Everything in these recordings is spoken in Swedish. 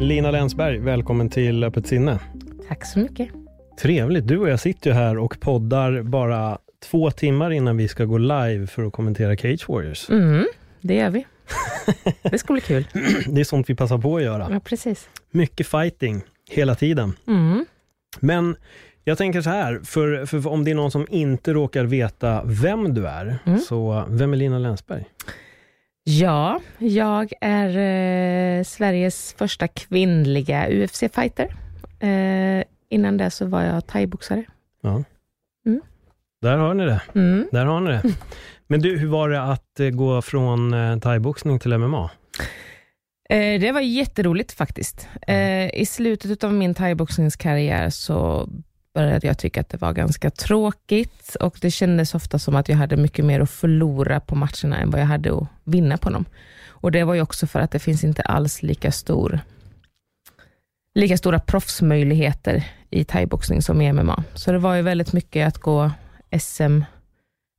Lina Länsberg, välkommen till Öppet sinne. Tack så mycket. Trevligt. Du och jag sitter ju här och poddar bara två timmar innan vi ska gå live för att kommentera Cage Warriors. Mm, det gör vi. Det ska bli kul. Det är sånt vi passar på att göra. Ja, precis. Mycket fighting hela tiden. Mm. Men jag tänker så här, för, för om det är någon som inte råkar veta vem du är, Mm. så vem är Lina Länsberg? Ja, jag är eh, Sveriges första kvinnliga UFC-fighter. Eh, innan det så var jag thaiboxare. Ja. Mm. Där har ni det. Mm. Där har ni det. Men du, hur var det att eh, gå från eh, thaiboxning till MMA? Eh, det var jätteroligt faktiskt. I slutet av min thaiboxningskarriär så började jag tycka att det var ganska tråkigt och det kändes ofta som att jag hade mycket mer att förlora på matcherna än vad jag hade att vinna på dem. Och det var ju också för att det finns inte alls lika stor lika stora proffsmöjligheter i thaiboxning som i MMA. Så det var ju väldigt mycket att gå SM,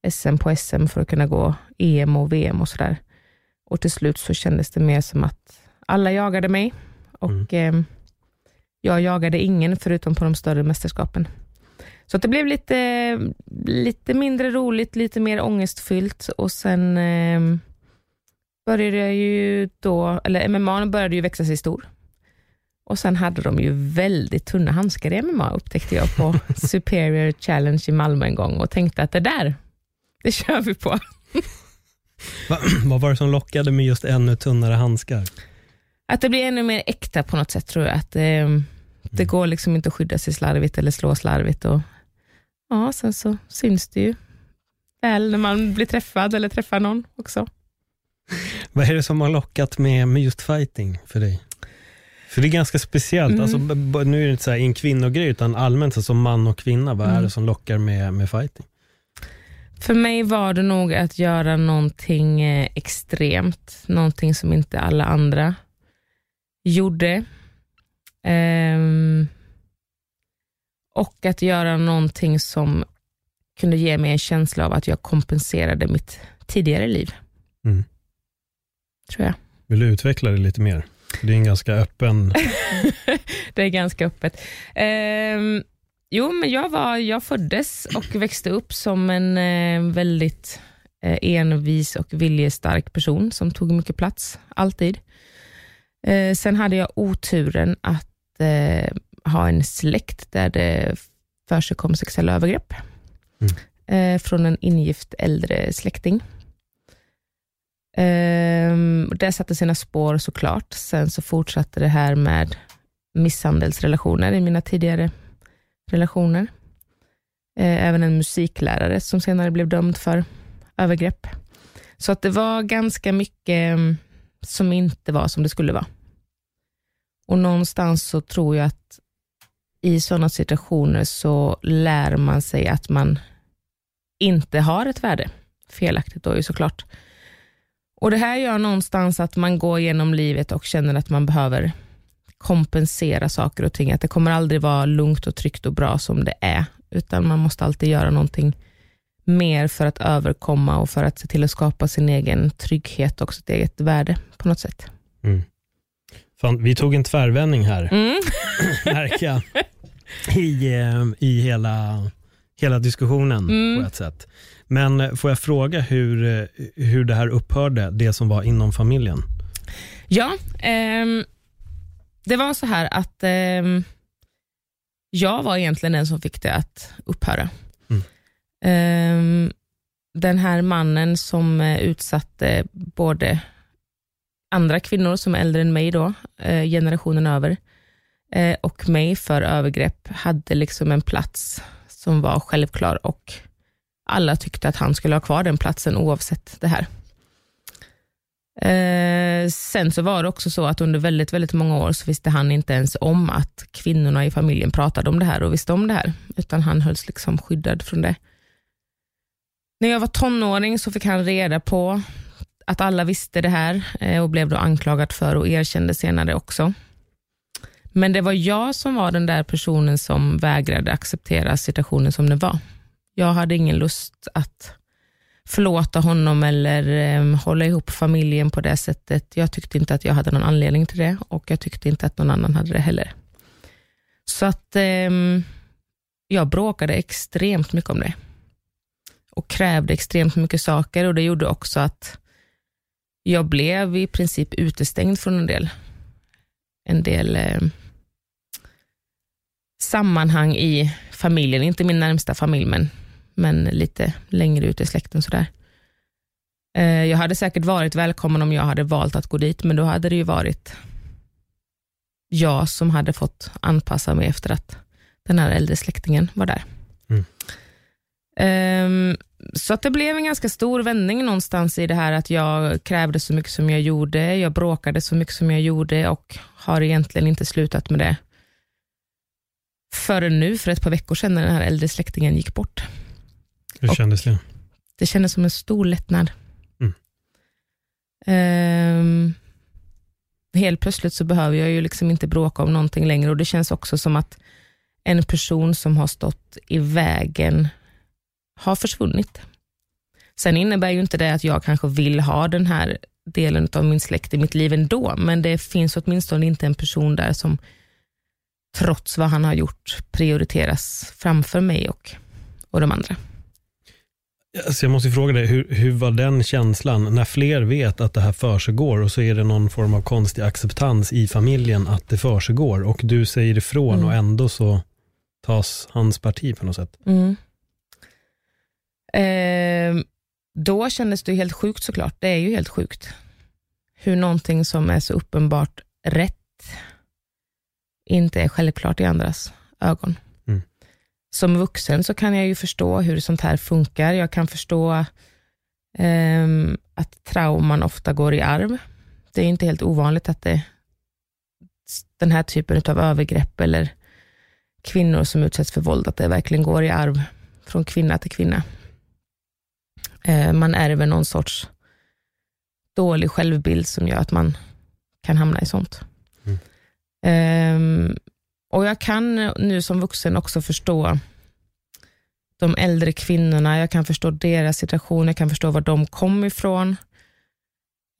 SM på SM för att kunna gå EM och VM och sådär. Och till slut så kändes det mer som att alla jagade mig och eh, jag jagade ingen förutom på de större mästerskapen. Så det blev lite, lite mindre roligt, lite mer ångestfyllt och sen eh, började jag ju då, eller MMA började ju växa sig stor. Och sen hade de ju väldigt tunna handskar i MMA upptäckte jag på Superior Challenge i Malmö en gång och tänkte att det där, det kör vi på. Va, vad var det som lockade med just ännu tunnare handskar? Att det blir ännu mer äkta på något sätt tror jag. Att eh, det går liksom inte att skydda sig slarvigt eller slå slarvigt. Och, ja, sen så syns det ju väl när man blir träffad eller träffar någon också. Vad är det som har lockat med, med just fighting för dig? För det är ganska speciellt, Mm. alltså, nu är det inte så här en kvinnogrej, utan allmänt så som man och kvinna, vad är Mm. det som lockar med, med fighting? För mig var det nog att göra någonting eh, extremt, någonting som inte alla andra gjorde. Ehm, och att göra någonting som kunde ge mig en känsla av att jag kompenserade mitt tidigare liv. Mm. Tror jag. Vill du utveckla det lite mer? Det är en ganska öppen... det är ganska öppet. Ehm, jo, men jag, var, jag föddes och växte upp som en eh, väldigt eh, envis och viljestark person som tog mycket plats, alltid. Eh, sen hade jag oturen att eh, ha en släkt där det försigkom sexuella övergrepp eh, från en ingift äldre släkting. Ehm, det satte sina spår såklart. Sen så fortsatte det här med misshandelsrelationer i mina tidigare relationer. Eh, även en musiklärare som senare blev dömd för övergrepp. Så att det var ganska mycket mm, som inte var som det skulle vara. Och någonstans så tror jag att i sådana situationer så lär man sig att man inte har ett värde. Felaktigt då ju såklart. Och Det här gör någonstans att man går genom livet och känner att man behöver kompensera saker och ting. Att det kommer aldrig vara lugnt och tryggt och bra som det är, utan man måste alltid göra någonting mer för att överkomma och för att se till att skapa sin egen trygghet och sitt eget värde på något sätt. Mm. Fan, vi tog en tvärvändning här, Mm. märker jag, i, eh, i hela, hela diskussionen Mm. på ett sätt. Men eh, får jag fråga hur, eh, hur det här upphörde, det som var inom familjen? Ja, ehm, det var så här att ehm, jag var egentligen den som fick det att upphöra. Ehm, den här mannen som eh, utsatte både andra kvinnor som är äldre än mig då, eh, generationen över, eh, och mig för övergrepp hade liksom en plats som var självklar och alla tyckte att han skulle ha kvar den platsen oavsett det här. Eh, sen så var det också så att under väldigt, väldigt många år så visste han inte ens om att kvinnorna i familjen pratade om det här och visste om det här, utan han hölls liksom skyddad från det. När jag var tonåring så fick han reda på att alla visste det här eh, och blev då anklagad för och erkände senare också. Men det var jag som var den där personen som vägrade acceptera situationen som den var. Jag hade ingen lust att förlåta honom eller eh, hålla ihop familjen på det sättet. Jag tyckte inte att jag hade någon anledning till det och jag tyckte inte att någon annan hade det heller. Så att eh, jag bråkade extremt mycket om det och krävde extremt mycket saker och det gjorde också att jag blev i princip utestängd från en del, en del eh, sammanhang i familjen, inte min närmsta familj, men, men lite längre ut i släkten. Sådär. Eh, jag hade säkert varit välkommen om jag hade valt att gå dit, men då hade det ju varit jag som hade fått anpassa mig efter att den här äldre släktingen var där. Mm. Um, så att det blev en ganska stor vändning någonstans i det här att jag krävde så mycket som jag gjorde, jag bråkade så mycket som jag gjorde och har egentligen inte slutat med det förrän nu, för ett par veckor sedan, när den här äldre släktingen gick bort. Hur och kändes det? Det kändes som en stor lättnad. Mm. Um, helt plötsligt så behöver jag ju liksom inte bråka om någonting längre och det känns också som att en person som har stått i vägen har försvunnit. Sen innebär ju inte det att jag kanske vill ha den här delen av min släkt i mitt liv ändå, men det finns åtminstone inte en person där som trots vad han har gjort prioriteras framför mig och, och de andra. Alltså jag måste fråga dig, hur, hur var den känslan när fler vet att det här försiggår och så är det någon form av konstig acceptans i familjen att det försiggår och du säger ifrån mm. och ändå så tas hans parti på något sätt? Mm. Eh, då kändes det helt sjukt såklart. Det är ju helt sjukt. Hur någonting som är så uppenbart rätt inte är självklart i andras ögon. Mm. Som vuxen så kan jag ju förstå hur sånt här funkar. Jag kan förstå eh, att trauman ofta går i arv. Det är inte helt ovanligt att det, den här typen av övergrepp eller kvinnor som utsätts för våld, att det verkligen går i arv från kvinna till kvinna. Eh, man ärver någon sorts dålig självbild som gör att man kan hamna i sånt. Mm. Um, och Jag kan nu som vuxen också förstå de äldre kvinnorna, jag kan förstå deras situation, jag kan förstå var de kom ifrån.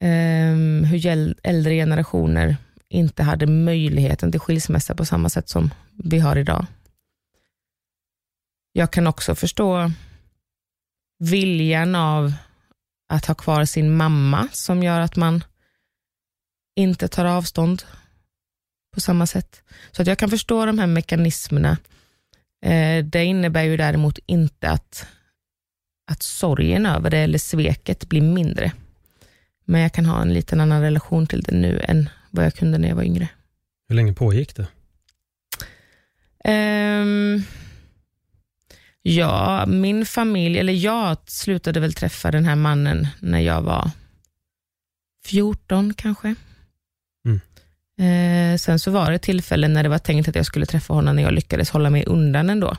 Um, hur äldre generationer inte hade möjligheten till skilsmässa på samma sätt som vi har idag. Jag kan också förstå viljan av att ha kvar sin mamma som gör att man inte tar avstånd på samma sätt. Så att jag kan förstå de här mekanismerna. Eh, det innebär ju däremot inte att, att sorgen över det eller sveket blir mindre. Men jag kan ha en liten annan relation till det nu än vad jag kunde när jag var yngre. Hur länge pågick det? Um, Ja, min familj, eller jag slutade väl träffa den här mannen när jag var 14 kanske. Mm. Eh, sen så var det tillfällen när det var tänkt att jag skulle träffa honom när jag lyckades hålla mig undan ändå.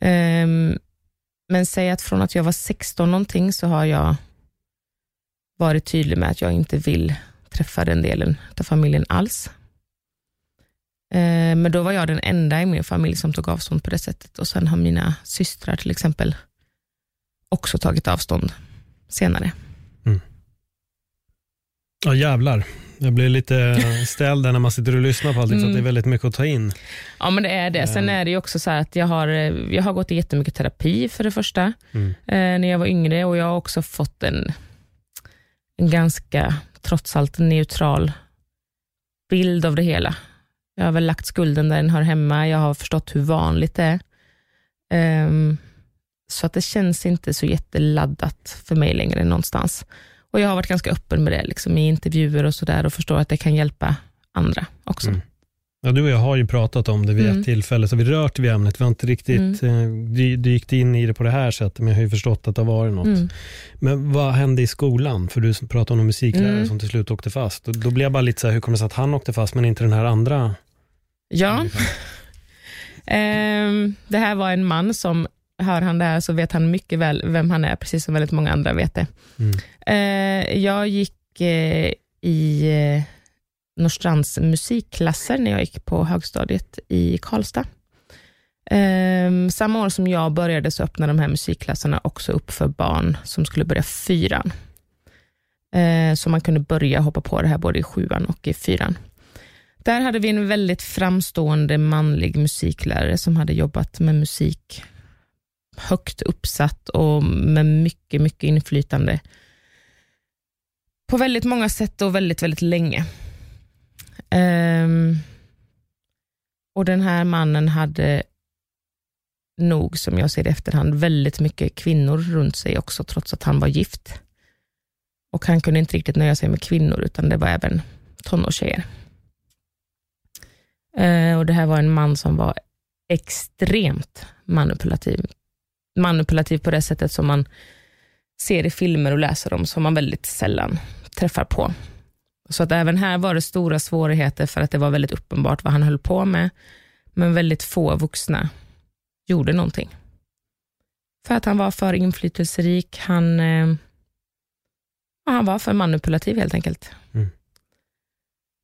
Eh, men säg att från att jag var 16 någonting så har jag varit tydlig med att jag inte vill träffa den delen av familjen alls. Eh, men då var jag den enda i min familj som tog avstånd på det sättet. Och sen har mina systrar till exempel också tagit avstånd senare. Mm. Ja jävlar. Jag blir lite ställd när man sitter och lyssnar på allting, mm. för det är väldigt mycket att ta in. Ja, men det är det. Sen eh. är det också så att jag har, eh, jag har gått i jättemycket terapi för det första, mm. när jag var yngre och jag har också fått en, en ganska, trots allt, neutral bild av det hela. Jag har väl lagt skulden där den hör hemma. Jag har förstått hur vanligt det är. Um, Så att det känns inte så jätteladdat för mig längre någonstans. Och jag har varit ganska öppen med det liksom, i intervjuer och sådär och förstår att det kan hjälpa andra också. Mm. Ja, du och jag har ju pratat om det vid mm. ett tillfälle, så vi rört vid ämnet. Vi har inte riktigt mm. eh, dykt in i det på det här sättet, men jag har ju förstått att det har varit något. Mm. Men vad hände i skolan? För du pratade om en musiklärare mm. som till slut åkte fast. Då, då blev jag bara lite så här, hur kommer det sig att han åkte fast, men inte den här andra? Ja, um, det här var en man som, hör han det här så vet han mycket väl vem han är, precis som väldigt många andra vet det. Uh, jag gick uh, i uh, Norrstrands musikklasser när jag gick på högstadiet i Karlstad. Um, samma år som jag började så öppnade de här musikklasserna också upp för barn som skulle börja fyran. Uh, så man kunde börja hoppa på det här både i sjuan och i fyran. Där hade vi en väldigt framstående manlig musiklärare som hade jobbat med musik högt uppsatt och med mycket, mycket inflytande på väldigt många sätt och väldigt, väldigt länge. Um, och den här mannen hade nog, som jag ser det i efterhand, väldigt mycket kvinnor runt sig också, trots att han var gift. Och han kunde inte riktigt nöja sig med kvinnor, utan det var även tonårstjejer. Eh, och det här var en man som var extremt manipulativ. Manipulativ på det sättet som man ser i filmer och läser om, som man väldigt sällan träffar på. Så att även här var det stora svårigheter för att det var väldigt uppenbart vad han höll på med, men väldigt få vuxna gjorde någonting. För att han var för inflytelserik, han, eh, han var för manipulativ helt enkelt.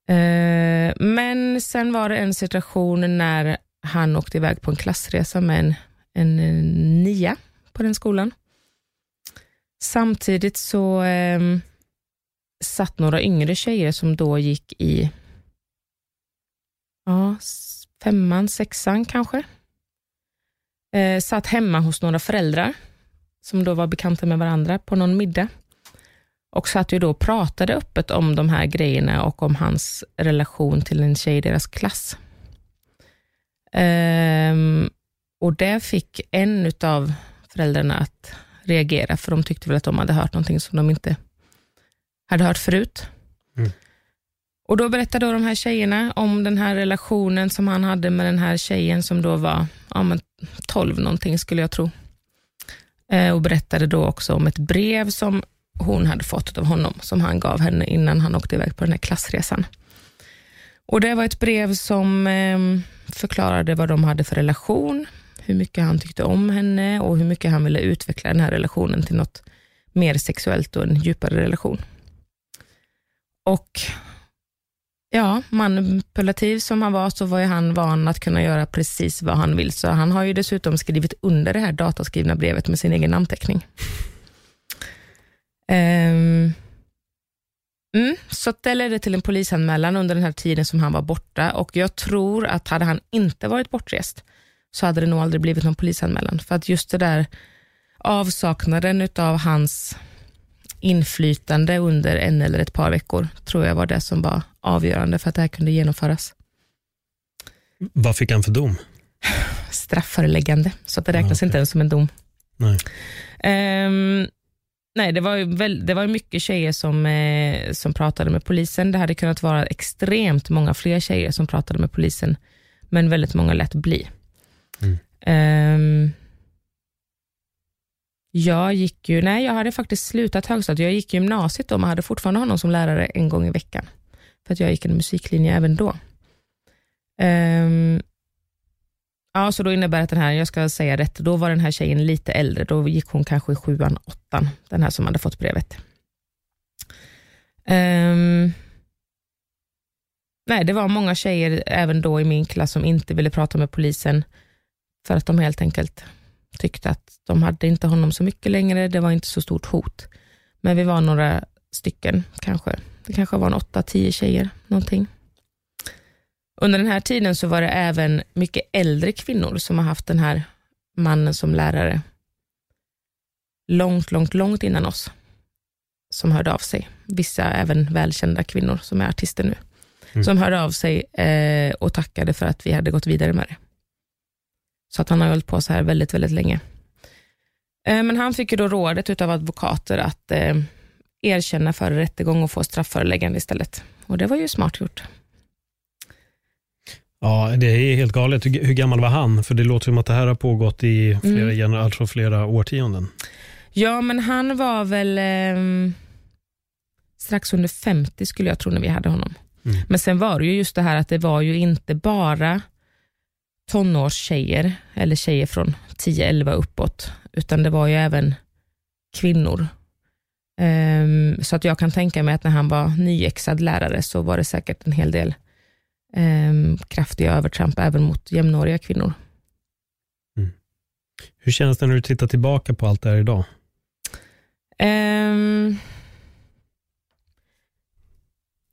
Eh, men sen var det en situation när han åkte iväg på en klassresa med en, en, en nia på den skolan. Samtidigt så eh, satt några yngre tjejer som då gick i ja, femman, sexan kanske. Eh, satt hemma hos några föräldrar som då var bekanta med varandra på någon middag och satt ju då och pratade öppet om de här grejerna och om hans relation till en tjej i deras klass. Um, och det fick en av föräldrarna att reagera, för de tyckte väl att de hade hört någonting som de inte hade hört förut. Mm. Och Då berättade då de här tjejerna om den här relationen som han hade med den här tjejen som då var ja, men 12 någonting skulle jag tro. Eh, och berättade då också om ett brev som hon hade fått av honom, som han gav henne innan han åkte iväg på den här klassresan. Och Det var ett brev som ehm, förklarade vad de hade för relation, hur mycket han tyckte om henne och hur mycket han ville utveckla den här relationen till något mer sexuellt och en djupare relation. Och ja, manipulativ som han var, så var ju han van att kunna göra precis vad han vill. Så han har ju dessutom skrivit under det här dataskrivna brevet med sin egen namnteckning. Um, mm, så det ledde till en polisanmälan under den här tiden som han var borta och jag tror att hade han inte varit bortrest så hade det nog aldrig blivit någon polisanmälan. För att just det där avsaknaden av hans inflytande under en eller ett par veckor, tror jag var det som var avgörande för att det här kunde genomföras. Vad fick han för dom? Strafföreläggande, så det räknas ah, okay. inte ens som en dom. Nej. Um, nej, det var, väl, det var mycket tjejer som, eh, som pratade med polisen. Det hade kunnat vara extremt många fler tjejer som pratade med polisen, men väldigt många lät bli. Mm. Um, jag gick ju, nej jag hade faktiskt slutat högstadiet. Jag gick gymnasiet då, men hade fortfarande honom som lärare en gång i veckan. För att jag gick en musiklinje även då. Um, ja, så då innebär det att den här, jag ska säga rätt, då var den här tjejen lite äldre. Då gick hon kanske i sjuan, åttan, den här som hade fått brevet. Um, nej, det var många tjejer även då i min klass som inte ville prata med polisen för att de helt enkelt tyckte att de hade inte honom så mycket längre, det var inte så stort hot. Men vi var några stycken kanske. Det kanske var en åtta, tio tjejer någonting. Under den här tiden så var det även mycket äldre kvinnor som har haft den här mannen som lärare långt, långt, långt innan oss som hörde av sig. Vissa även välkända kvinnor som är artister nu, mm. som hörde av sig eh, och tackade för att vi hade gått vidare med det. Så att han har hållit på så här väldigt, väldigt länge. Eh, Men han fick ju då rådet av advokater att eh, erkänna före rättegång och få strafföreläggande istället. Och det var ju smart gjort. Ja, det är helt galet. Hur, gammal var han? För det låter som att det här har pågått i flera, Mm. alltså flera årtionden. Ja, men han var väl eh, strax under 50 skulle jag tro när vi hade honom. Mm. Men sen var det ju just det här att det var ju inte bara tonårstjejer eller tjejer från 10-11 uppåt, utan det var ju även kvinnor. Ehm, så att jag kan tänka mig att när han var nyexad lärare så var det säkert en hel del um, kraftiga övertramp även mot jämnåriga kvinnor. Hur känns det när du tittar tillbaka på allt det här idag? Ehm,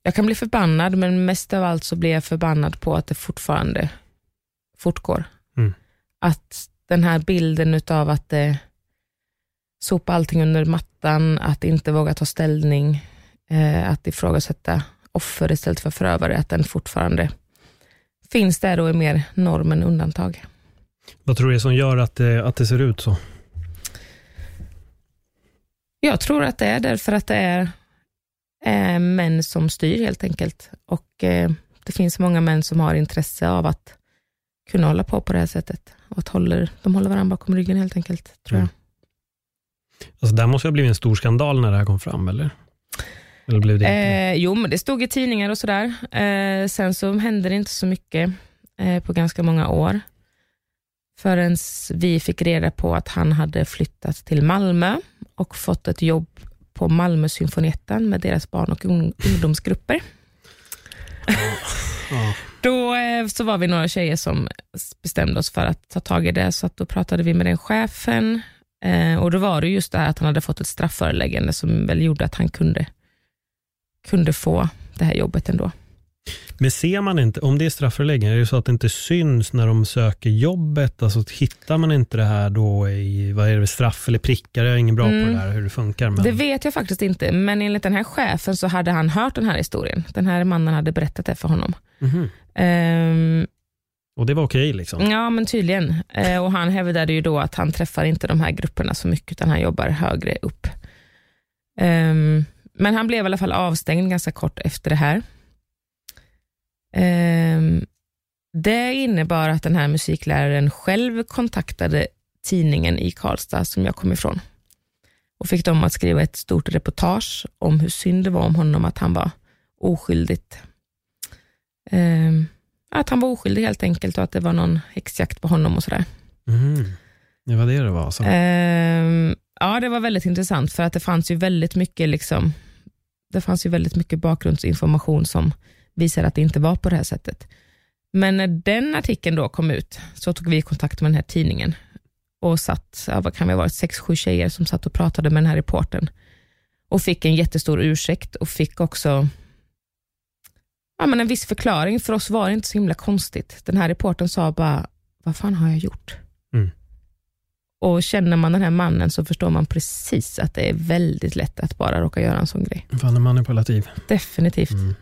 jag kan bli förbannad, men mest av allt så blir jag förbannad på att det fortfarande fortgår. Mm. Att den här bilden utav att eh, sopa allting under mattan, att inte våga ta ställning, eh, att ifrågasätta offer istället för förövare, att den fortfarande finns där och är mer norm än undantag. Vad tror du är som gör att det, att det ser ut så? Jag tror att det är därför att det är eh, män som styr helt enkelt. Och eh, det finns många män som har intresse av att kunna hålla på på det här sättet. Och att håller, de håller varandra bakom ryggen helt enkelt, tror jag. Mm. Alltså, det här måste ha blivit en stor skandal när det här kom fram, eller? Eller blev det? Eh, jo, men det stod i tidningar och sådär. Eh, sen så hände det inte så mycket eh, på ganska många år. Förrän vi fick reda på att han hade flyttat till Malmö och fått ett jobb på Malmö symfonietten med deras barn och ung- ungdomsgrupper. Ja. Då eh, så var vi några tjejer som bestämde oss för att ta tag i det, så då pratade vi med den chefen. Eh, och Då var det just det här att han hade fått ett strafföreläggande som väl gjorde att han kunde, kunde få det här jobbet ändå. Men ser man inte, om det är strafföreläggande, är det så att det inte syns när de söker jobbet? Alltså hittar man inte det här då i, vad är det, straff eller prickar? Jag är ingen bra på Mm. det där, hur det funkar. Men... Det vet jag faktiskt inte, men enligt den här chefen så hade han hört den här historien. Den här mannen hade berättat det för honom. Mhm. Ehm, Och det var okej liksom? ja, men tydligen. Eh, och han hävdade ju då att han träffar inte de här grupperna så mycket, utan han jobbar högre upp. Ehm, men han blev i alla fall avstängd ganska kort efter det här. Ehm, det innebar att den här musikläraren själv kontaktade tidningen i Karlstad som jag kom ifrån och fick dem att skriva ett stort reportage om hur synd det var om honom att han var oskyldigt. Ehm, att han var oskyldig helt enkelt och att det var någon häxjakt på honom och sådär. Mhm. Det var det det var alltså. Ehm, ja, det var väldigt intressant för att det fanns ju väldigt mycket liksom, det fanns ju väldigt mycket bakgrundsinformation som visade att det inte var på det här sättet. Men när den artikeln då kom ut så tog vi kontakt med den här tidningen och satt, ja, vad kan vi ha varit, sex, sju tjejer som satt och pratade med den här reporten och fick en jättestor ursäkt och fick också ja, men en viss förklaring. För oss var det inte så himla konstigt. Den här reporten sa bara, vad fan har jag gjort? Och känner man den här mannen så förstår man precis att det är väldigt lätt att bara råka göra en sån grej. Fan är manipulativ. Definitivt. Mm.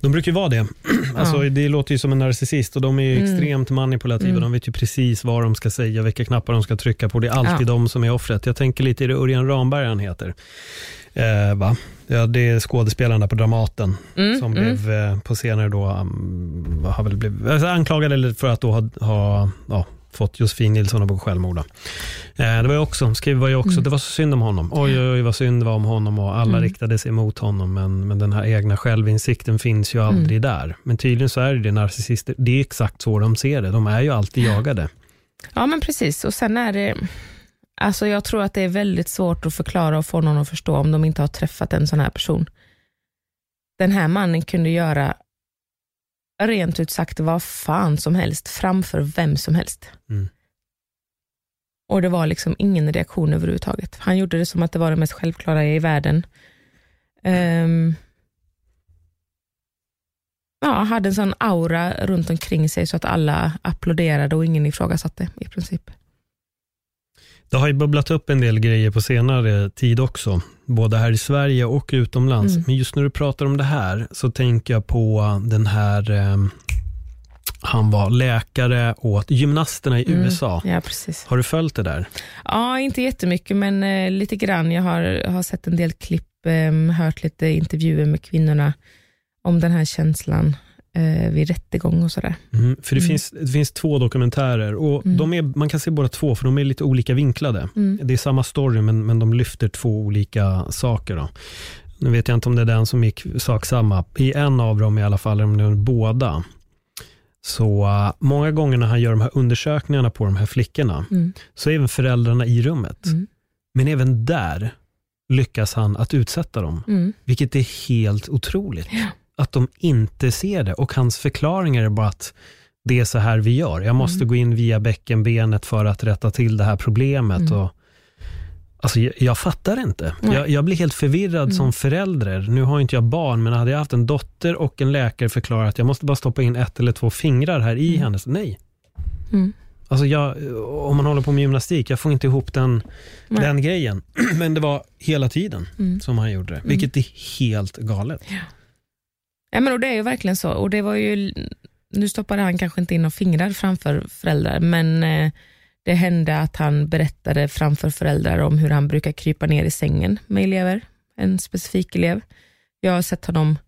De brukar ju vara det. Alltså, Ja. Det låter ju som en narcissist och de är Mm. extremt manipulativa. Mm. De vet ju precis vad de ska säga, vilka knappar de ska trycka på. Det är alltid Ja. de som är offret. Jag tänker lite, är det Örjan Ramberg han heter? Eh, va? Ja, det är skådespelaren där på Dramaten Mm, som mm. blev eh, på senare då, um, har väl blivit alltså, anklagad för att då ha, ha ja, fått Josefin Nilsson att begå självmord. Eh, det var ju också, skrev var ju också, Mm. det var så synd om honom. Oj, oj, oj vad synd det var om honom och alla Mm. riktade sig mot honom. Men, men den här egna självinsikten finns ju aldrig Mm. där. Men tydligen så är det narcissister, det är exakt så de ser det. De är ju alltid jagade. Ja, men precis. Och sen är det, alltså jag tror att det är väldigt svårt att förklara och få någon att förstå om de inte har träffat en sån här person. Den här mannen kunde göra rent ut sagt vad fan som helst framför vem som helst. Mm. Och det var liksom ingen reaktion överhuvudtaget. Han gjorde det som att det var det mest självklara i världen. Ehm, ja, hade en sån aura runt omkring sig så att alla applåderade och ingen ifrågasatte i princip. Det har ju bubblat upp en del grejer på senare tid också, både här i Sverige och utomlands. Mm. Men just när du pratar om det här så tänker jag på den här eh, Han var läkare åt gymnasterna i Mm. USA. Ja, precis. Har du följt det där? Ja, inte jättemycket, men eh, lite grann. Jag har, har sett en del klipp, eh, hört lite intervjuer med kvinnorna om den här känslan eh, vid rättegång och sådär. Mm, för det, Mm. finns, det finns två dokumentärer och Mm. de är, man kan se båda två för de är lite olika vinklade. Mm. Det är samma story men, men de lyfter två olika saker. Då. Nu vet jag inte om det är den som gick sak samma. I en av dem i alla fall, eller om det är båda. Så uh, många gånger när han gör de här undersökningarna på de här flickorna Mm. så är även föräldrarna i rummet. Mm. Men även där lyckas han att utsätta dem. Vilket är helt otroligt. Ja. Att de inte ser det. Och hans förklaringar är bara att det är så här vi gör. Jag måste Mm. gå in via bäckenbenet för att rätta till det här problemet. Mm. Och, alltså, jag, jag fattar inte. Jag, jag blir helt förvirrad Mm. som förälder. Nu har inte jag barn, men hade jag haft en dotter och en läkare förklarat att jag måste bara stoppa in ett eller två fingrar här i Mm. hennes. Nej. Mm. Alltså jag, om man håller på med gymnastik, jag får inte ihop den, Nej. den grejen. Men det var hela tiden Mm. som han gjorde det, vilket är helt galet. Ja, men och det är ju verkligen så. Och det var ju, nu stoppade han kanske inte in några fingrar framför föräldrar, men eh, det hände att han berättade framför föräldrar om hur han brukar krypa ner i sängen med elever, en specifik elev. Jag har sett honom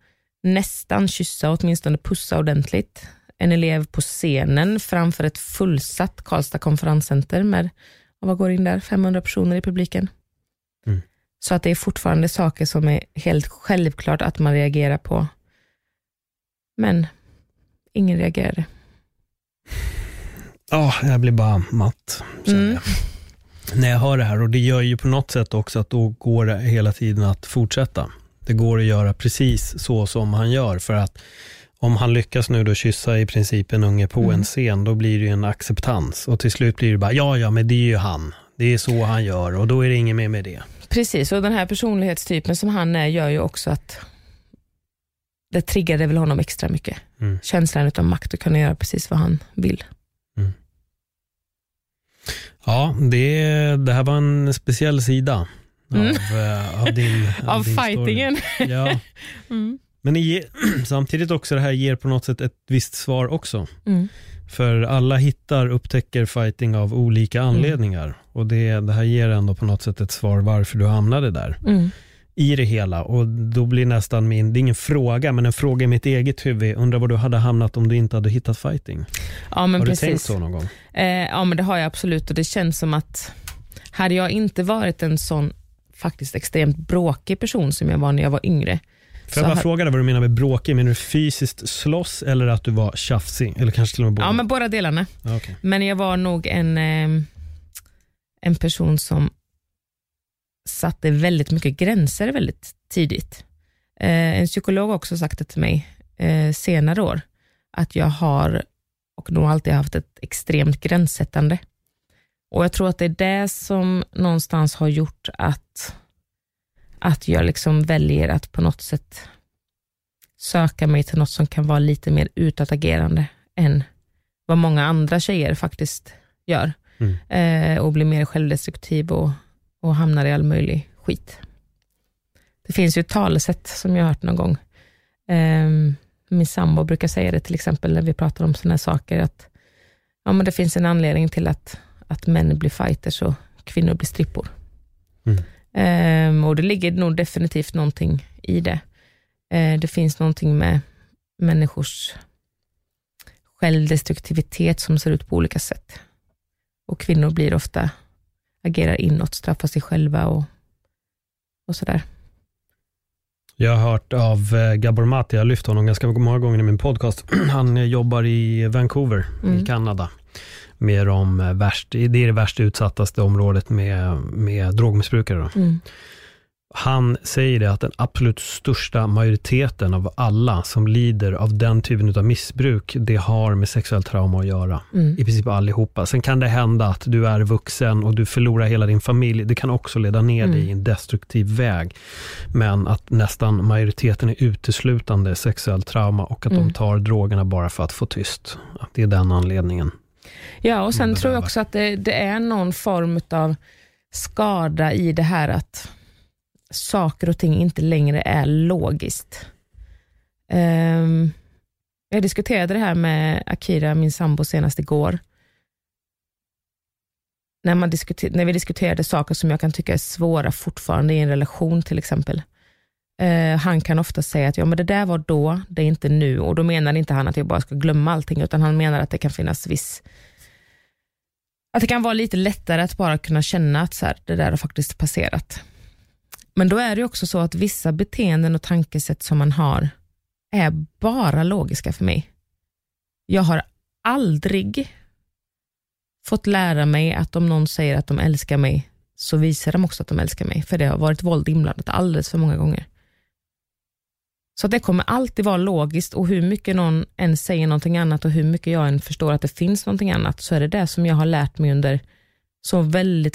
nästan kyssa, åtminstone pussa ordentligt, en elev på scenen framför ett fullsatt Karlstad konferenscenter med, vad går in där, 500 personer i publiken. Mm. Så att det är fortfarande saker som är helt självklart att man reagerar på. Men ingen reagerade. Ja, jag blir bara matt. känner Mm. jag. När jag hör det här och det gör ju på något sätt också att då går det hela tiden att fortsätta. Det går att göra precis så som han gör för att om han lyckas nu då kyssa i princip en unge på Mm. en scen, då blir det ju en acceptans och till slut blir det bara, ja ja men det är ju han. Det är så han gör och då är det inget mer med det. Precis, och den här personlighetstypen som han är gör ju också att det triggade väl honom extra mycket. Mm. Känslan av makt att kunna göra precis vad han vill. Ja, det, det här var en speciell sida Mm. av, eh, av din Av din story. fightingen. Ja. Mm. Men ger, samtidigt också det här ger på något sätt ett visst svar också. Mm. För alla hittar, upptäcker fighting av olika anledningar. Och det, det här ger ändå på något sätt ett svar varför du hamnade där Mm. I det hela. Och då blir nästan min, det är ingen fråga, men en fråga i mitt eget huvud. Undrar var du hade hamnat om du inte hade hittat fighting. Ja, men har precis. du tänkt så någon gång? Eh, ja, men det har jag absolut och det känns som att hade jag inte varit en sån faktiskt extremt bråkig person som jag var när jag var yngre. Får jag bara fråga dig vad du menar med bråkig? Menar du fysiskt slåss eller att du var tjafsig? Eller kanske till och med båda? Ja, men båda delarna. Okej. Men jag var nog en, eh, en person som satte väldigt mycket gränser väldigt tidigt. Eh, en psykolog har också sagt det till mig eh, senare år, att jag har och nog alltid haft ett extremt gränssättande. Och Jag tror att det är det som någonstans har gjort att, att jag liksom väljer att på något sätt söka mig till något som kan vara lite mer utåtagerande än vad många andra tjejer faktiskt gör. Mm. Eh, och blir mer självdestruktiv och, och hamnar i all möjlig skit. Det finns ju ett talesätt som jag har hört någon gång. Eh, min sambo brukar säga det till exempel när vi pratar om sådana här saker, att ja, men det finns en anledning till att, att män blir fighters och kvinnor blir strippor. Mm. Eh, och det ligger nog definitivt någonting i det. Eh, det finns någonting med människors självdestruktivitet som ser ut på olika sätt. Och kvinnor blir ofta, agerar inåt, straffar sig själva och, och sådär. Jag har hört av eh, Gabor Mati, jag har lyft honom ganska många gånger i min podcast. Han eh, jobbar i Vancouver i Mm. Kanada. Med de eh, värst, det är det värst utsattaste området med, med drogmissbrukare. Mm. Han säger det att den absolut största majoriteten av alla som lider av den typen av missbruk, det har med sexuellt trauma att göra. Mm. I princip allihopa. Sen kan det hända att du är vuxen och du förlorar hela din familj. Det kan också leda ner dig Mm. i en destruktiv väg. Men att nästan majoriteten är uteslutande sexuellt trauma och att Mm. de tar drogerna bara för att få tyst. Att det är den anledningen. Ja, och sen tror jag också att det, det är någon form av skada i det här att saker och ting inte längre är logiskt. Um, Jag diskuterade det här med Akira, min sambo, senast igår. När, man diskuter, när vi diskuterade saker som jag kan tycka är svåra fortfarande i en relation till exempel. Uh, han kan ofta säga att ja, men det där var då, det är inte nu. Och Då menar inte han att jag bara ska glömma allting, utan han menar att det kan finnas viss att det kan vara lite lättare att bara kunna känna att så här, det där har faktiskt passerat. Men då är det också så att vissa beteenden och tankesätt som man har är bara logiska för mig. Jag har aldrig fått lära mig att om någon säger att de älskar mig, så visar de också att de älskar mig. För det har varit våld inblandat alldeles för många gånger. Så det kommer alltid vara logiskt och hur mycket någon än säger någonting annat och hur mycket jag än förstår att det finns någonting annat, så är det det som jag har lärt mig under så väldigt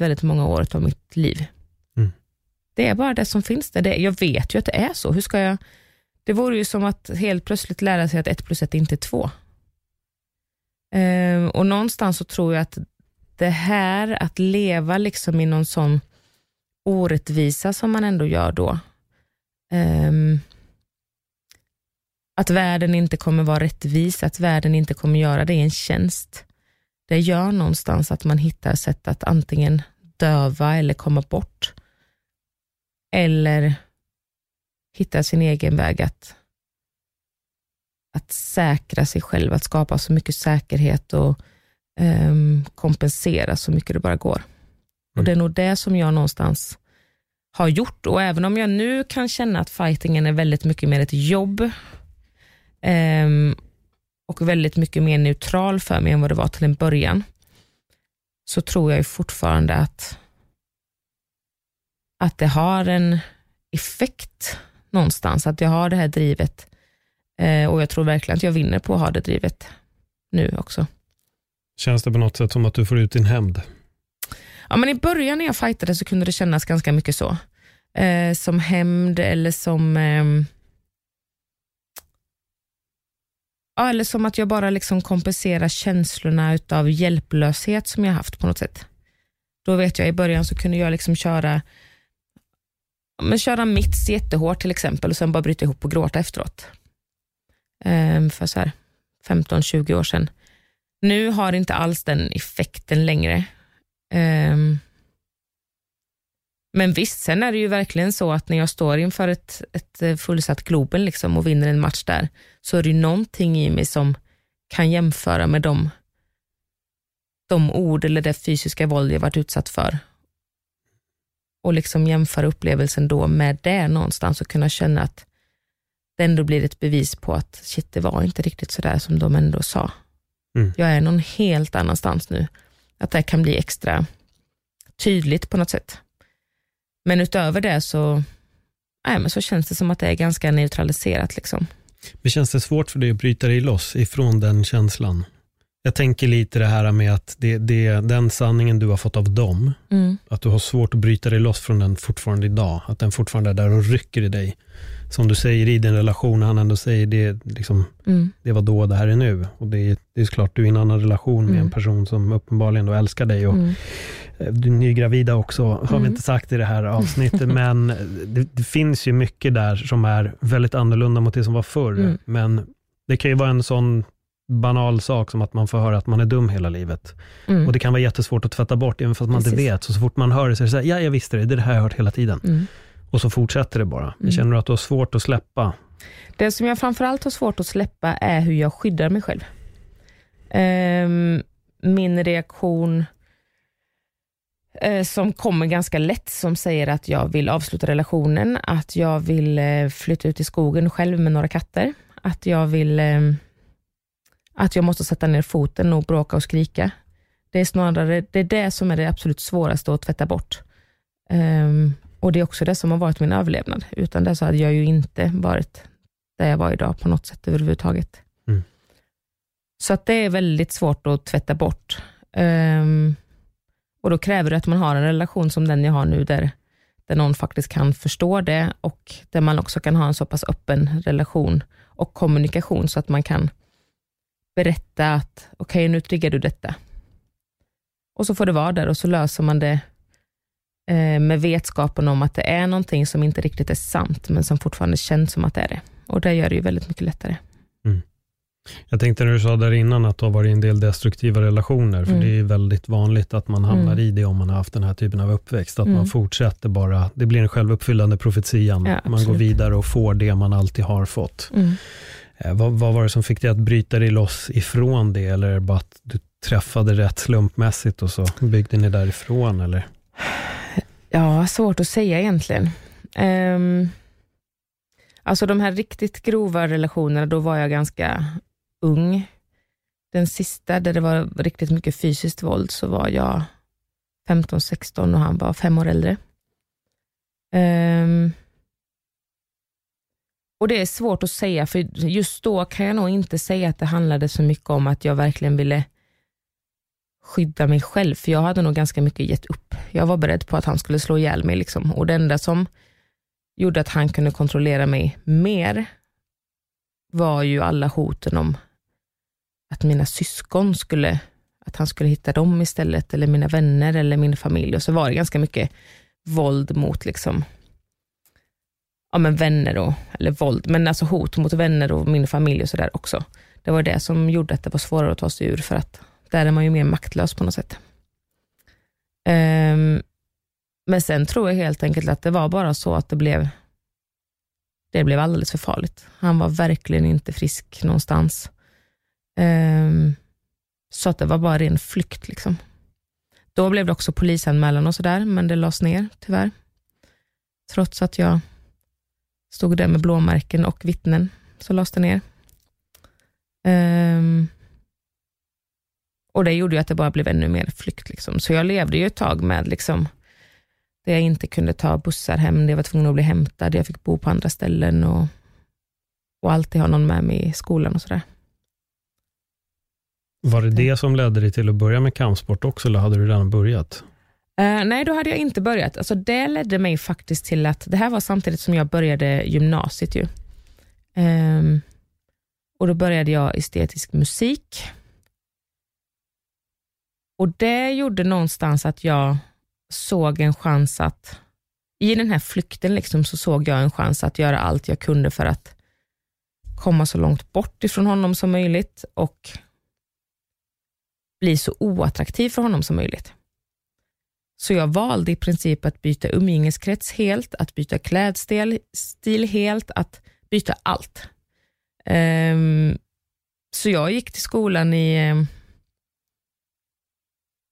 väldigt många år av mitt liv. Mm. Det är bara det som finns där. Det, jag vet ju att det är så. Hur ska jag... Det vore ju som att helt plötsligt lära sig att ett plus ett inte är två. Ehm, och någonstans så tror jag att det här att leva liksom i någon sån orättvisa som man ändå gör då. ehm, att världen inte kommer vara rättvis, att världen inte kommer göra det är en tjänst. Det gör någonstans att man hittar sätt att antingen döva eller komma bort. Eller hitta sin egen väg att, att säkra sig själv, att skapa så mycket säkerhet och um, kompensera så mycket det bara går. Och Det är nog det som jag någonstans har gjort och även om jag nu kan känna att fightingen är väldigt mycket mer ett jobb um, och väldigt mycket mer neutral för mig än vad det var till en början, så tror jag ju fortfarande att, att det har en effekt någonstans, att jag har det här drivet eh, och jag tror verkligen att jag vinner på att ha det drivet nu också. Känns det på något sätt som att du får ut din hämnd? Ja, men I början när jag fightade så kunde det kännas ganska mycket så. Eh, som hämnd eller som ehm, Ja, eller som att jag bara liksom kompenserar känslorna av hjälplöshet som jag haft på något sätt. Då vet jag i början så kunde jag liksom köra men köra mitts jättehårt till exempel och sen bara bryta ihop och gråta efteråt. Ehm, för så här 15-20 år sedan. Nu har inte alls den effekten längre. Ehm, men visst, sen är det ju verkligen så att när jag står inför ett, ett fullsatt Globen liksom och vinner en match där, så är det någonting i mig som kan jämföra med de, de ord eller det fysiska våld jag varit utsatt för. Och liksom jämföra upplevelsen då med det någonstans och kunna känna att det ändå blir ett bevis på att shit, det var inte riktigt sådär som de ändå sa. Mm. Jag är någon helt annanstans nu. Att det kan bli extra tydligt på något sätt. Men utöver det så, nej, men så känns det som att det är ganska neutraliserat. Liksom. Men känns det svårt för dig att bryta dig loss ifrån den känslan? Jag tänker lite det här med att det, det, den sanningen du har fått av dem, Mm. att du har svårt att bryta dig loss från den fortfarande idag. Att den fortfarande är där och rycker i dig. Som du säger i din relation, han ändå säger det, liksom, Mm. det var då, det här är nu. Och det är, det är såklart, du är i en annan relation med Mm. en person som uppenbarligen då älskar dig. Och Mm. eh, Du är nygravida också, har vi Mm. inte sagt i det här avsnittet, men det, det finns ju mycket där som är väldigt annorlunda mot det som var förr. Mm. Men det kan ju vara en sån banal sak som att man får höra att man är dum hela livet. Mm. Och det kan vara jättesvårt att tvätta bort, även fast man inte Precis. vet. Så, så fort man hör det så är det så här, ja jag visste det, det är det här jag har hört hela tiden. Mm. Och så fortsätter det bara. Mm. Känner att du har svårt att släppa. Det som jag framförallt har svårt att släppa är hur jag skyddar mig själv. Ehm, min reaktion eh, som kommer ganska lätt, som säger att jag vill avsluta relationen, att jag vill eh, flytta ut i skogen själv med några katter, att jag vill eh, att jag måste sätta ner foten och bråka och skrika. Det är snarare det, är det som är det absolut svåraste att tvätta bort. Ehm, och Det är också det som har varit min överlevnad. Utan det så hade jag ju inte varit där jag var idag på något sätt överhuvudtaget. Mm. Så att det är väldigt svårt att tvätta bort. Ehm, och Då kräver det att man har en relation som den jag har nu, där, där någon faktiskt kan förstå det och där man också kan ha en så pass öppen relation och kommunikation så att man kan berätta att okej, nu triggar du detta. Och så får det vara där och så löser man det eh, med vetskapen om att det är någonting som inte riktigt är sant, men som fortfarande känns som att det är det. Och det gör det ju väldigt mycket lättare. Jag tänkte när du sa där innan att du har varit i en del destruktiva relationer, för Mm. det är väldigt vanligt att man hamnar Mm. i det om man har haft den här typen av uppväxt. Att Mm. man fortsätter bara, det blir en självuppfyllande profetian. Ja, man går vidare och får det man alltid har fått. Eh, vad, vad var det som fick dig att bryta dig loss ifrån det? Eller är det bara att du träffade rätt slumpmässigt och så byggde ni därifrån? Eller? Ja, svårt att säga egentligen. Um, alltså de här riktigt grova relationerna, då var jag ganska ung. Den sista, där det var riktigt mycket fysiskt våld, så var jag 15-16 och han var fem år äldre. Um, och Det är svårt att säga, för just då kan jag nog inte säga att det handlade så mycket om att jag verkligen ville skydda mig själv, för jag hade nog ganska mycket gett upp. Jag var beredd på att han skulle slå ihjäl mig. Liksom. Och det enda som gjorde att han kunde kontrollera mig mer var ju alla hoten om att mina syskon skulle, att han skulle hitta dem istället, eller mina vänner eller min familj. Och så var det ganska mycket våld mot liksom, ja, men vänner, och, eller våld, men alltså hot mot vänner och min familj och sådär också. Det var det som gjorde att det var svårare att ta sig ur, för att där är man ju mer maktlös på något sätt. Um, men sen tror jag helt enkelt att det var bara så att det blev, det blev alldeles för farligt. Han var verkligen inte frisk någonstans. Um, så att det var bara ren flykt. Liksom. Då blev det också polisanmälan och sådär, men det lades ner tyvärr. Trots att jag stod där med blåmärken och vittnen, så lades det ner. Ehm, och det gjorde ju att det bara blev ännu mer flykt. Liksom. Så jag levde ju ett tag med liksom, där jag inte kunde ta bussar hem, där jag var tvungen att bli hämtad, jag fick bo på andra ställen och, och alltid ha någon med mig i skolan och sådär. Var det det som ledde dig till att börja med kampsport också, eller hade du redan börjat? Uh, nej, då hade jag inte börjat. Alltså, det ledde mig faktiskt till att, det här var samtidigt som jag började gymnasiet. ju. Um, och Då började jag estetisk musik. Och Det gjorde någonstans att jag såg en chans att, i den här flykten liksom, så såg jag en chans att göra allt jag kunde för att komma så långt bort ifrån honom som möjligt och bli så oattraktiv för honom som möjligt. Så jag valde i princip att byta umgängeskrets helt, att byta klädstil stil helt, att byta allt. Um, så jag gick till skolan i, ehm,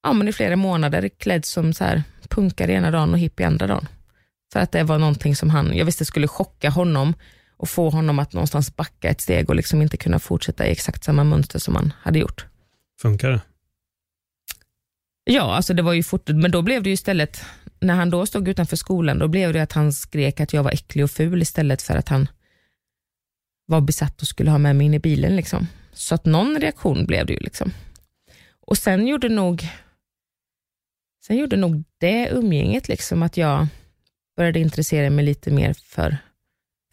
ja, men i flera månader klädd som så här punkare ena dagen och hippie andra dagen. För att det var någonting som han, jag visste skulle chocka honom och få honom att någonstans backa ett steg och liksom inte kunna fortsätta i exakt samma mönster som han hade gjort. Funkar det? Ja, alltså det var ju fort, men då blev det ju istället, när han då stod utanför skolan, då blev det att han skrek att jag var äcklig och ful istället för att han var besatt och skulle ha med mig in i bilen. Liksom. Så att någon reaktion blev det ju. Liksom. Och sen gjorde nog Sen gjorde nog det umgänget liksom att jag började intressera mig lite mer för,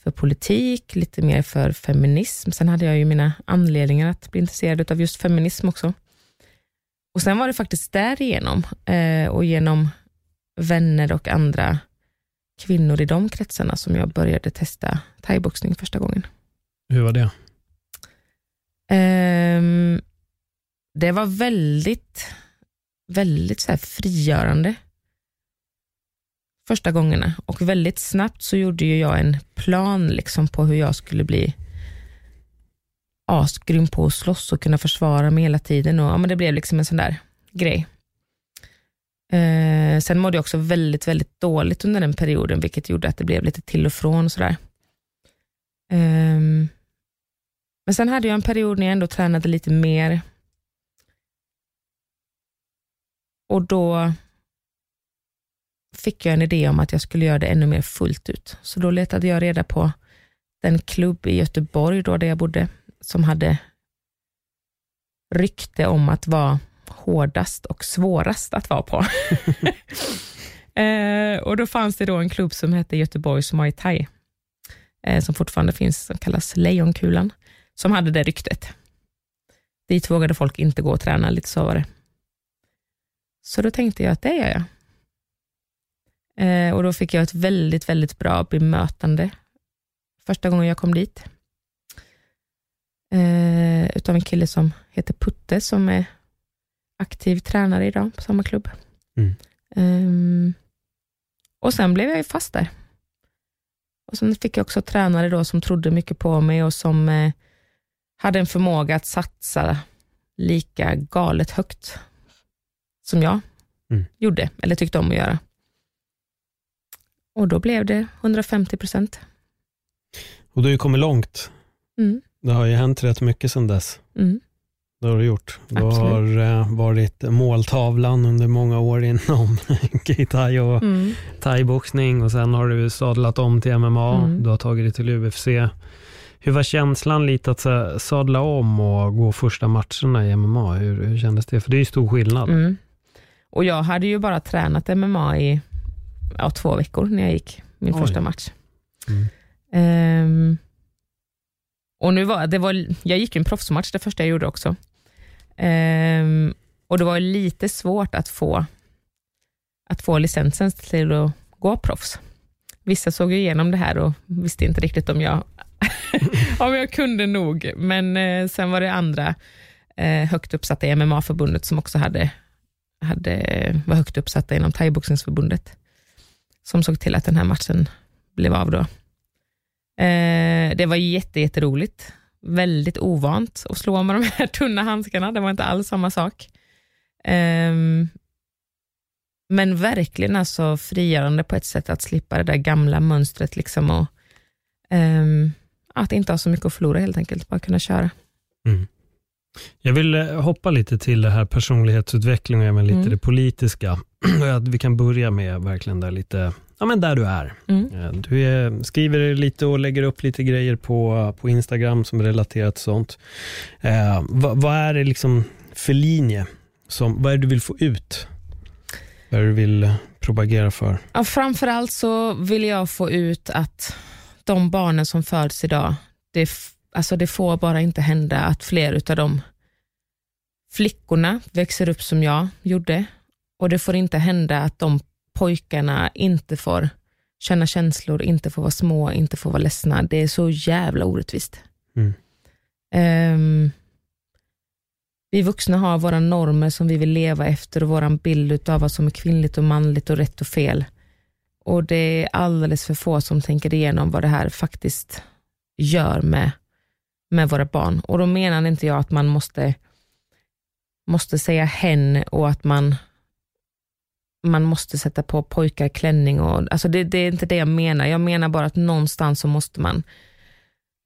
för politik, lite mer för feminism. Sen hade jag ju mina anledningar att bli intresserad av just feminism också. Och Sen var det faktiskt därigenom eh, och genom vänner och andra kvinnor i de kretsarna som jag började testa thaiboxning första gången. Hur var det? Um, det var väldigt, väldigt så frigörande första gångerna och väldigt snabbt så gjorde jag en plan liksom på hur jag skulle bli asgrym på att slåss och kunna försvara mig hela tiden. Och, ja, men det blev liksom en sån där grej. Eh, sen mådde jag också väldigt, väldigt dåligt under den perioden, vilket gjorde att det blev lite till och från. Och sådär. Eh, men sen hade jag en period när jag ändå tränade lite mer. Och då fick jag en idé om att jag skulle göra det ännu mer fullt ut. Så då letade jag reda på den klubb i Göteborg, då där jag bodde, som hade rykte om att vara hårdast och svårast att vara på. eh, och Då fanns det då en klubb som hette Göteborgs Muay Thai, eh, som fortfarande finns, som kallas Lejonkulan, som hade det ryktet. Dit vågade folk inte gå och träna, lite så var det. Så då tänkte jag att det gör jag. Eh, och Då fick jag ett väldigt, väldigt bra bemötande första gången jag kom dit. Eh, utav en kille som heter Putte, som är aktiv tränare idag på samma klubb. Mm. Um, och Sen blev jag ju fast där. Och Sen fick jag också tränare då som trodde mycket på mig och som eh, hade en förmåga att satsa lika galet högt som jag mm. gjorde, eller tyckte om att göra. Och då blev det 150 procent. Och du har ju kommit långt. Mm. Det har ju hänt rätt mycket sedan dess. Mm. Det har du gjort. Du har eh, varit måltavlan under många år inom K-thai och mm. thaiboxning och sen har du sadlat om till MMA. Mm. Du har tagit dig till UFC. Hur var känslan lite att sadla om och gå första matcherna i MMA? Hur, hur kändes det? För det är ju stor skillnad. Mm. Och jag hade ju bara tränat MMA i ja, två veckor när jag gick min Oj. första match. Um, och nu var, det var, jag gick en proffsmatch det första jag gjorde också. Ehm, och Det var lite svårt att få, att få licensen till att gå proffs. Vissa såg ju igenom det här och visste inte riktigt om jag, om jag kunde nog. Men eh, sen var det andra eh, högt uppsatta i MMA-förbundet som också hade, hade, var högt uppsatta inom thaiboxningsförbundet som såg till att den här matchen blev av. Då. Eh, det var jätteroligt väldigt ovant att slå med de här tunna handskarna. Det var inte alls samma sak. Um, men verkligen alltså frigörande på ett sätt att slippa det där gamla mönstret liksom och um, att inte ha så mycket att förlora helt enkelt, bara kunna köra. Mm. Jag vill eh, hoppa lite till det här personlighetsutveckling och även lite mm. det politiska. Att vi kan börja med verkligen där lite ja, men där du är. Mm. Eh, du är, skriver lite och lägger upp lite grejer på, på Instagram som är relaterat till sånt. Eh, vad, vad, är det liksom för linje? Som, vad är det du vill få ut? Vad är det du vill propagera för? Ja, framförallt så vill jag få ut att de barnen som föds idag, det, alltså det får bara inte hända att fler av de flickorna växer upp som jag gjorde. Och det får inte hända att de pojkarna inte får känna känslor, inte får vara små, inte får vara ledsna. Det är så jävla orättvist. Mm. Um, vi vuxna har våra normer som vi vill leva efter och vår bild av vad som är kvinnligt och manligt och rätt och fel. Och det är alldeles för få som tänker igenom vad det här faktiskt gör med, med våra barn. Och då menar inte jag att man måste, måste säga hen och att man man måste sätta på pojkar klänning. Och, alltså det, det, är inte det jag menar. Jag menar bara att någonstans så måste man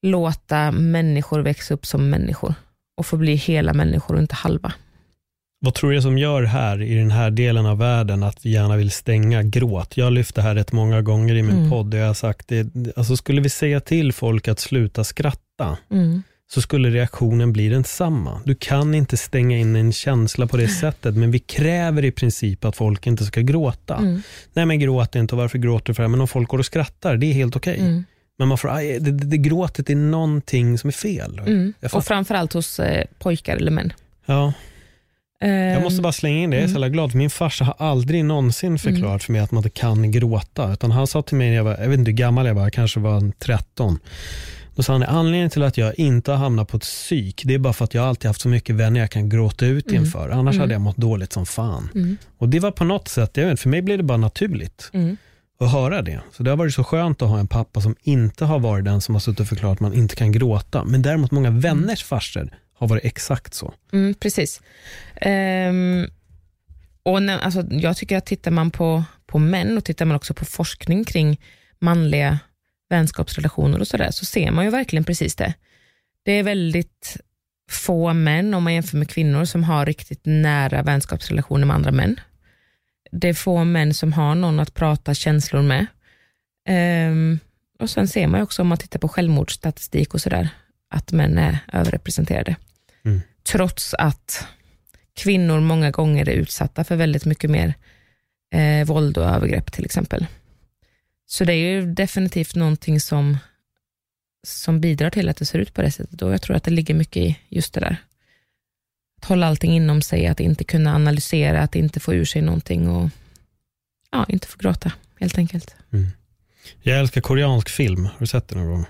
låta människor växa upp som människor och få bli hela människor och inte halva. Vad tror du som gör här i den här delen av världen att vi gärna vill stänga gråt? Jag har lyft det här rätt många gånger i min mm. podd. Jag har sagt det, alltså skulle vi säga till folk att sluta skratta, mm. Så skulle reaktionen bli densamma. Du kan inte stänga in en känsla på det sättet, men vi kräver i princip att folk inte ska gråta. Mm. Nej men gråt inte, och varför gråter du för det? Men om folk går och skrattar, det är helt okej. Mm. Men man får, det, det, det gråtet är någonting som är fel. Mm. Jag Och framförallt hos eh, pojkar eller män. Ja, jag Ehm, måste bara slänga in det, jag är så jävla glad, min farsa har aldrig någonsin förklarat för mig att man inte kan gråta. Utan han sa till mig, när jag, var, jag vet inte hur gammal jag var, jag kanske var 13. Då sa han, anledningen till att jag inte har hamnat på ett psyk, det är bara för att jag alltid haft så mycket vänner jag kan gråta ut inför. Annars hade jag mått dåligt som fan. Mm. Och det var på något sätt, jag vet, för mig blev det bara naturligt Mm. att höra det. Så det har varit så skönt att ha en pappa som inte har varit den som har suttit och förklarat att man inte kan gråta. Men däremot många vänners farsor har varit exakt så. Mm, precis. Ehm, och när, alltså, jag tycker att tittar man på, på män och tittar man också på forskning kring manliga vänskapsrelationer och sådär, så ser man ju verkligen precis det. Det är väldigt få män, om man jämför med kvinnor, som har riktigt nära vänskapsrelationer med andra män. Det är få män som har någon att prata känslor med. Ehm, och Sen ser man ju också, om man tittar på självmordsstatistik och sådär, att män är överrepresenterade. Mm. Trots att kvinnor många gånger är utsatta för väldigt mycket mer eh, våld och övergrepp till exempel. Så det är ju definitivt någonting som, som bidrar till att det ser ut på det sättet och jag tror att det ligger mycket i just det där. Att hålla allting inom sig, att inte kunna analysera, att inte få ur sig någonting och ja, inte få gråta helt enkelt. Jag älskar koreansk film, har du sett det någon gång?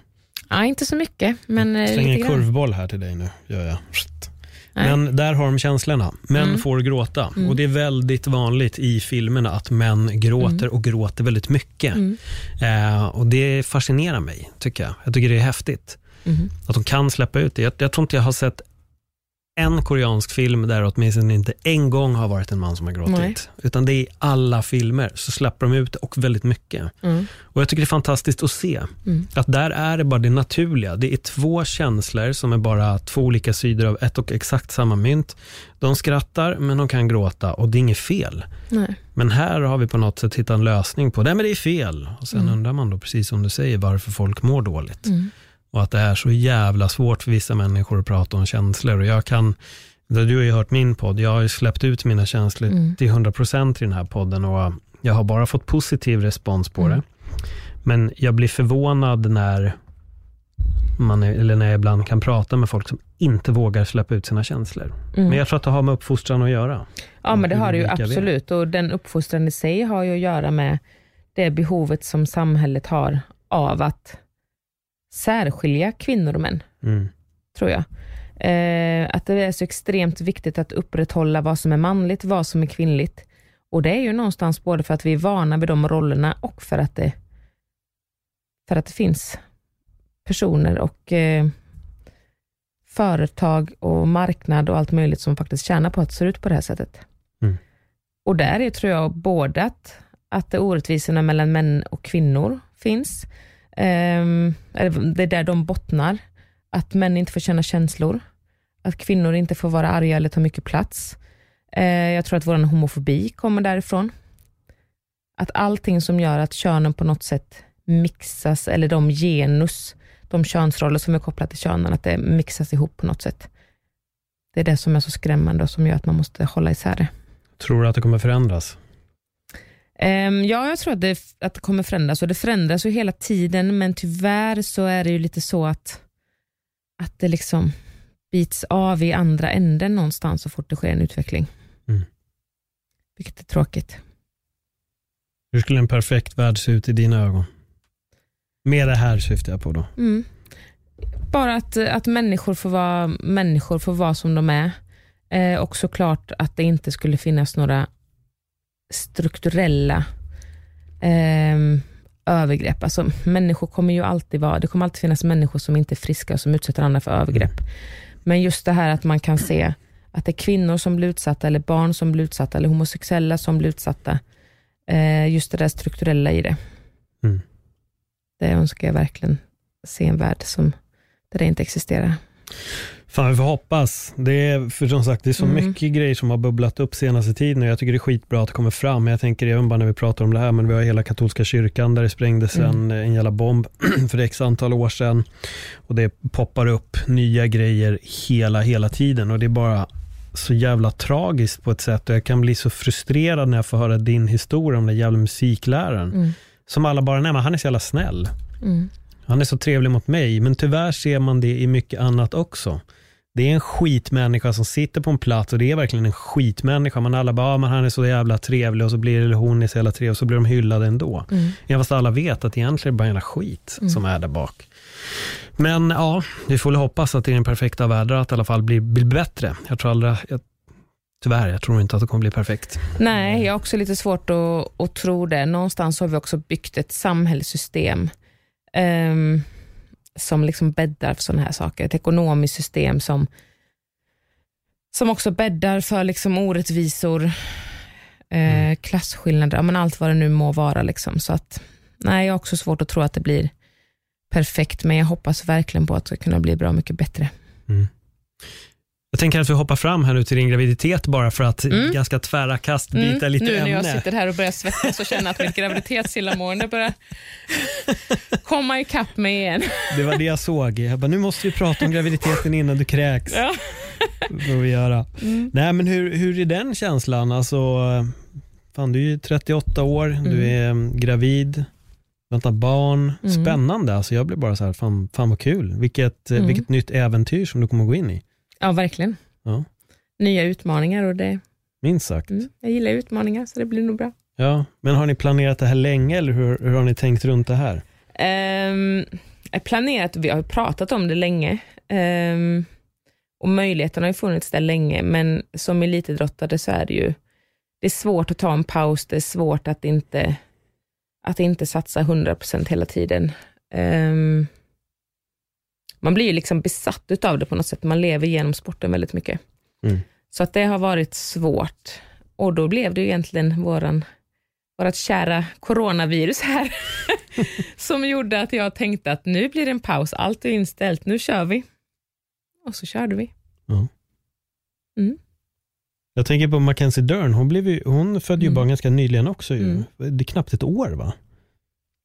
Ja, inte så mycket, men eh, Slänger lite en kurvboll här till dig nu, gör jag. Nej. Men där har de känslorna. Män Mm. får gråta. Och det är väldigt vanligt i filmerna att män gråter och gråter väldigt mycket. Mm. Eh, och det fascinerar mig, tycker jag. Jag tycker det är häftigt. Mhm. Att de kan släppa ut det. Jag, jag tror inte jag har sett en koreansk film där åtminstone inte en gång har varit en man som har gråtit. Nej. Utan det är i alla filmer så släpper de ut det och väldigt mycket. Mm. Och Jag tycker det är fantastiskt att se Mm. att där är det bara det naturliga. Det är två känslor som är bara två olika sidor av ett och exakt samma mynt. De skrattar men de kan gråta och det är inget fel. Nej. Men här har vi på något sätt hittat en lösning på det, men det är fel. Och sen undrar man då, precis som du säger, varför folk mår dåligt. Och att det är så jävla svårt för vissa människor att prata om känslor. Och jag kan, du har ju hört min podd, jag har ju släppt ut mina känslor Mm. till 100% i den här podden och jag har bara fått positiv respons på Mm. det. Men jag blir förvånad när man eller när jag ibland kan prata med folk som inte vågar släppa ut sina känslor. Mm. Men jag tror att det har med uppfostran att göra. Ja, men det har det ju absolut. Och den uppfostran i sig har ju att göra med det behovet som samhället har av att särskilja kvinnor och män, Mm. tror jag. Eh, att det är så extremt viktigt att upprätthålla vad som är manligt, vad som är kvinnligt. Och det är ju någonstans både för att vi är vana vid de rollerna och för att det, för att det finns personer och eh, företag och marknad och allt möjligt som faktiskt tjänar på att det ser ut på det här sättet. Mm. Och där är tror jag både att, att det orättvisorna mellan män och kvinnor finns, Ehm, det är där de bottnar, att män inte får känna känslor, att kvinnor inte får vara arga eller ta mycket plats. Eh, jag tror att vår homofobi kommer därifrån. Att allting som gör att könen på något sätt mixas, eller de genus, de könsroller som är kopplade till könen, att det mixas ihop på något sätt. Det är det som är så skrämmande och som gör att man måste hålla isär det. Tror du att det kommer förändras? Ehm, ja, jag tror att det, att det kommer förändras och det förändras ju hela tiden, men tyvärr så är det ju lite så att, att det liksom bits av i andra änden någonstans så fort det sker en utveckling. Mm. Vilket är tråkigt. Hur skulle en perfekt värld se ut i dina ögon? Med det här syftar jag på då. Mm. Bara att, att människor, får vara, människor får vara som de är. Eh, och såklart att det inte skulle finnas några strukturella ehm, övergrepp. Alltså, människor kommer ju alltid vara, det kommer alltid finnas människor som inte är friska och som utsätter andra för övergrepp. Men just det här att man kan se att det är kvinnor som blir utsatta, eller barn som blir utsatta, eller homosexuella som blir utsatta. Eh, just det där strukturella i det. Mm. Det önskar jag verkligen se en värld som, där det inte existerar. Fan, vi får hoppas. Det är, för som sagt, det är så Mm. mycket grejer som har bubblat upp senaste tiden och jag tycker det är skitbra att det kommer fram. Men jag tänker även bara när vi pratar om det här, men vi har hela katolska kyrkan där det sprängdes Mm. en, en jävla bomb för x antal år sedan. Och det poppar upp nya grejer hela, hela tiden och det är bara så jävla tragiskt på ett sätt och jag kan bli så frustrerad när jag får höra din historia om den jävla musikläraren. Mm. Som alla bara, nej men han är så jävla snäll. Mm. Han är så trevlig mot mig, men tyvärr ser man det i mycket annat också. Det är en skitmänniska som sitter på en plats och det är verkligen en skitmänniska. Man alla bara, ah, men han är så jävla trevlig och så blir eller hon är så jävla trevlig och så blir de hyllade ändå. Mm. Även fast alla vet att egentligen är det bara en jävla skit som är där bak. Men ja, vi får väl hoppas att det är den perfekta världen att i alla fall blir, blir bättre. Jag tror aldrig, jag, tyvärr, jag tror inte att det kommer bli perfekt. Nej, jag har också lite svårt att, att tro det. Någonstans har vi också byggt ett samhällssystem ehm, som liksom bäddar för sådana här saker. Ett ekonomiskt system som, som också bäddar för liksom orättvisor, eh, klasskillnader, ja, men allt vad det nu må vara. Liksom. Så att, nej, jag har också svårt att tro att det blir perfekt, men jag hoppas verkligen på att det ska kunna bli bra mycket bättre. Jag tänker att vi hoppar fram här nu till din graviditet bara för att Mm. ganska tvära kast byta lite nu när ämne. jag sitter här och börjar svettas och känner att mitt graviditetsillamående börjar komma ikapp mig igen. Det var det jag såg. Jag bara, nu måste vi prata om graviditeten innan du kräks. Ja. Får vi göra. Mm. Nej, men hur, hur är den känslan? Alltså, fan, du är ju 38 år, du Mm. är mm, gravid, väntar barn. Mm. Spännande. Alltså, jag blir bara så här, fan, fan vad kul. Vilket, Mm. vilket nytt äventyr som du kommer gå in i. ja, verkligen. Ja. Nya utmaningar och det, Minst sagt. mm, jag gillar utmaningar så det blir nog bra. Ja, men har ni planerat det här länge eller hur, hur har ni tänkt runt det här? Um, jag planerat, vi har pratat om det länge Ehm, och möjligheten har ju funnits där länge, men som elitidrottare så är det ju det är svårt att ta en paus, det är svårt att inte, att inte satsa 100% hela tiden. Ehm, man blir ju liksom besatt utav det på något sätt, man lever genom sporten väldigt mycket. Mm. Så att det har varit svårt. Och då blev det ju egentligen våran, vårat kära coronavirus här, som gjorde att jag tänkte att nu blir det en paus, allt är inställt, nu kör vi. Och så körde vi. Jag tänker på Mackenzie Dern, hon, blev ju, hon födde ju Mm. barn ganska nyligen också. Ju. Mm. Det är knappt ett år va?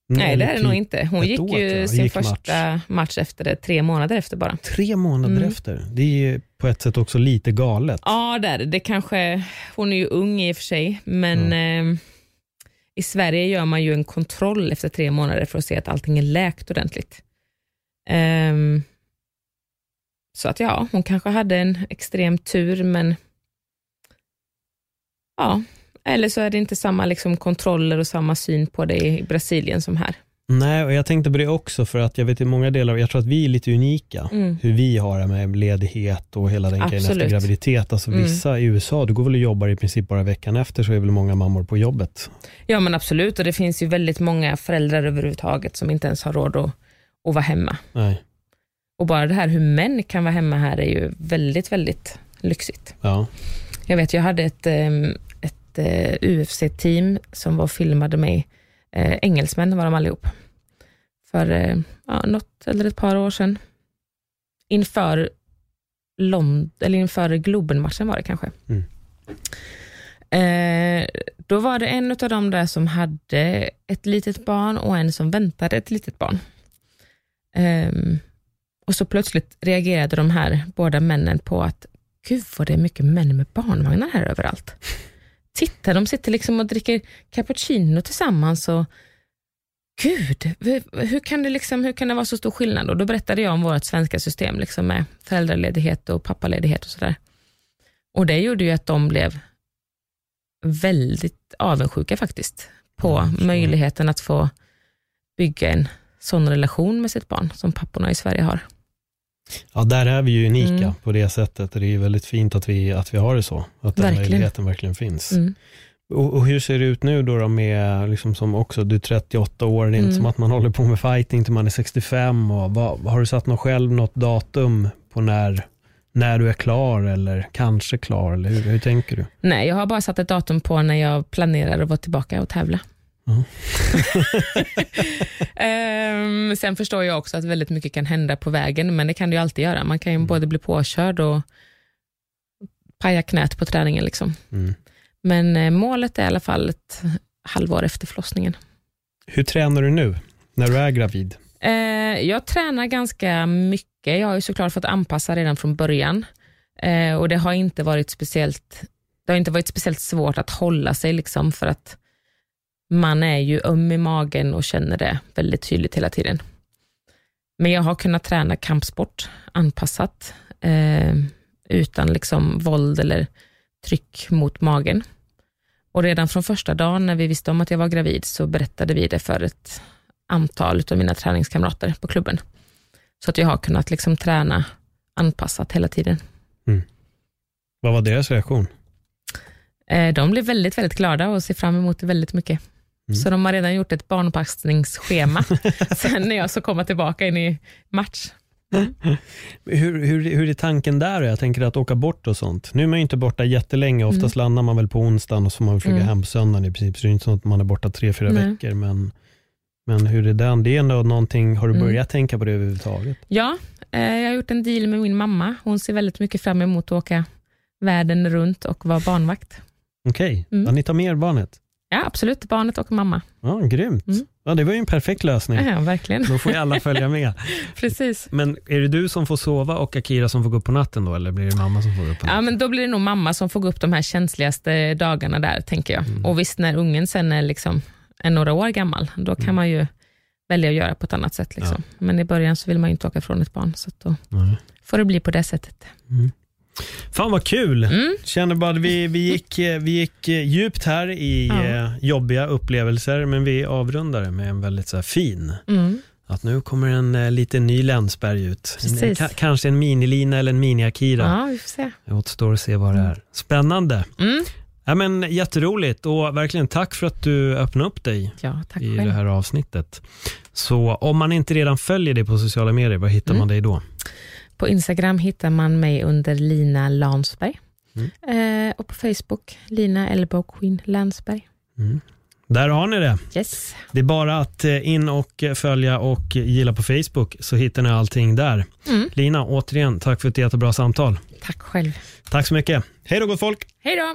Nej, det är det typ nog inte. Hon gick år, ju sin Gick första match. efter det, tre månader efter bara. Tre månader Mm. efter. Det är ju på ett sätt också lite galet. Ja, det är det. kanske, hon är ju ung i och för sig, men eh, i Sverige gör man ju en kontroll efter tre månader för att se att allting är läkt ordentligt. Ehm, så att ja, hon kanske hade en extrem tur, men ja, eller så är det inte samma liksom, kontroller och samma syn på det i Brasilien som här. Nej, och jag tänkte på det också för att jag vet i många delar, jag tror att vi är lite unika. Mm. Hur vi har det med ledighet och hela den grejen efter graviditet. Alltså Mm. vissa i USA, du går väl och jobbar i princip bara veckan efter så är väl många mammor på jobbet. Ja men absolut, och det finns ju väldigt många föräldrar överhuvudtaget som inte ens har råd att, att vara hemma. Nej. Och bara det här hur män kan vara hemma här är ju väldigt, väldigt lyxigt. Ja. Jag vet, jag hade ett, ehm, ett eh, UFC-team som var och filmade mig. Eh, engelsmän var de allihop. För eh, ja, något eller ett par år sedan. Inför, Lond eller inför Globen-matchen var det kanske. Mm. Eh, då var det en av dem där som hade ett litet barn och en som väntade ett litet barn. Ehm, och så plötsligt reagerade de här båda männen på att gud vad det är mycket män med barnvagnar här överallt. Titta, de sitter liksom och dricker cappuccino tillsammans och gud, hur, kan det liksom, hur kan det vara så stor skillnad? Och då berättade jag om vårt svenska system liksom med föräldraledighet och pappaledighet och sådär. Och det gjorde ju att de blev väldigt avundsjuka faktiskt på förstår. möjligheten att få bygga en sån relation med sitt barn som papporna i Sverige har. Ja, där är vi ju unika Mm. på det sättet. Det är väldigt fint att vi, att vi har det så. Att den Verkligen. möjligheten verkligen finns. Mm. Och, och hur ser det ut nu då, då med, liksom som också, du är 38 år, det är inte Mm. som att man håller på med fighting till man är 65. Och vad, har du satt något själv, något datum på när, när du är klar eller kanske klar? Eller hur, hur tänker du? Nej, jag har bara satt ett datum på när jag planerar att vara tillbaka och tävla. Ehm, sen förstår jag också att väldigt mycket kan hända på vägen, men det kan det ju alltid göra. Man kan ju både bli påkörd och paja knät på träningen. Liksom. Mm. Men eh, målet är i alla fall ett halvår efter förlossningen. Hur tränar du nu, när du är gravid? Eh, jag tränar ganska mycket. Jag har ju såklart fått anpassa redan från början. Eh, och Det har inte varit speciellt det har inte varit speciellt svårt att hålla sig, liksom, för att man är ju öm i magen och känner det väldigt tydligt hela tiden. Men jag har kunnat träna kampsport anpassat, eh, utan liksom våld eller tryck mot magen. Och Redan från första dagen när vi visste om att jag var gravid så berättade vi det för ett antal av mina träningskamrater på klubben. Så att jag har kunnat liksom träna anpassat hela tiden. Vad var deras reaktion? Eh, De blev väldigt, väldigt glada och ser fram emot det väldigt mycket. Mm. Så de har redan gjort ett barnpassningsschema sen när jag ska komma tillbaka in i match. Hur, hur, hur är tanken där? Jag tänker att åka bort och sånt. Nu är man ju inte borta jättelänge. Oftast landar man väl på onsdagen och så får man flyga Mm. hem på söndagen i princip. Så det är inte så att man är borta tre, fyra Nej. veckor. Men, men hur är den? Det är ändå någonting, har du Mm. börjat tänka på det överhuvudtaget? Ja, eh, jag har gjort en deal med min mamma. Hon ser väldigt mycket fram emot att åka världen runt och vara barnvakt. Okej, Mm. ja, ni tar med er barnet? Ja, absolut. Barnet och mamma. Ja, grymt. Mm. Ja, det var ju en perfekt lösning. Ja, verkligen. Då får ju alla följa med. Precis. Men är det du som får sova och Akira som får gå upp på natten då? Eller blir det mamma som får gå upp på Ja, natten? men då blir det nog mamma som får gå upp de här känsligaste dagarna där, tänker jag. Mm. Och visst, när ungen sen är, liksom, är några år gammal, då kan Mm. man ju välja att göra på ett annat sätt. Liksom. Men i början så vill man ju inte åka från ett barn, så då Nej. får det bli på det sättet. Fan vad kul! Mm. Känner bara att vi, vi, gick, eh, vi gick eh, djupt här i Ja. eh, jobbiga upplevelser, men vi avrundar det med en väldigt så fin. Mm. Att nu kommer en eh, liten ny Länsberg ut. En, ka- kanske en minilina eller en mini-Akira. Ja, vi får se. Det återstår att se vad det är. Spännande. Mm. Ja, men, jätteroligt och verkligen tack för att du öppnade upp dig Ja, i själv. det här avsnittet. Så om man inte redan följer dig på sociala medier, var hittar Mm. man dig då? På Instagram hittar man mig under Lina Lansberg. Mm. Eh, och på Facebook, Lina Elbow Queen Lansberg. Där har ni det. Yes. Det är bara att eh, in och eh, följa och gilla på Facebook så hittar ni allting där. Mm. Lina, återigen, tack för ett jättebra samtal. Tack själv. Tack så mycket. Hej då gott folk! Hej då!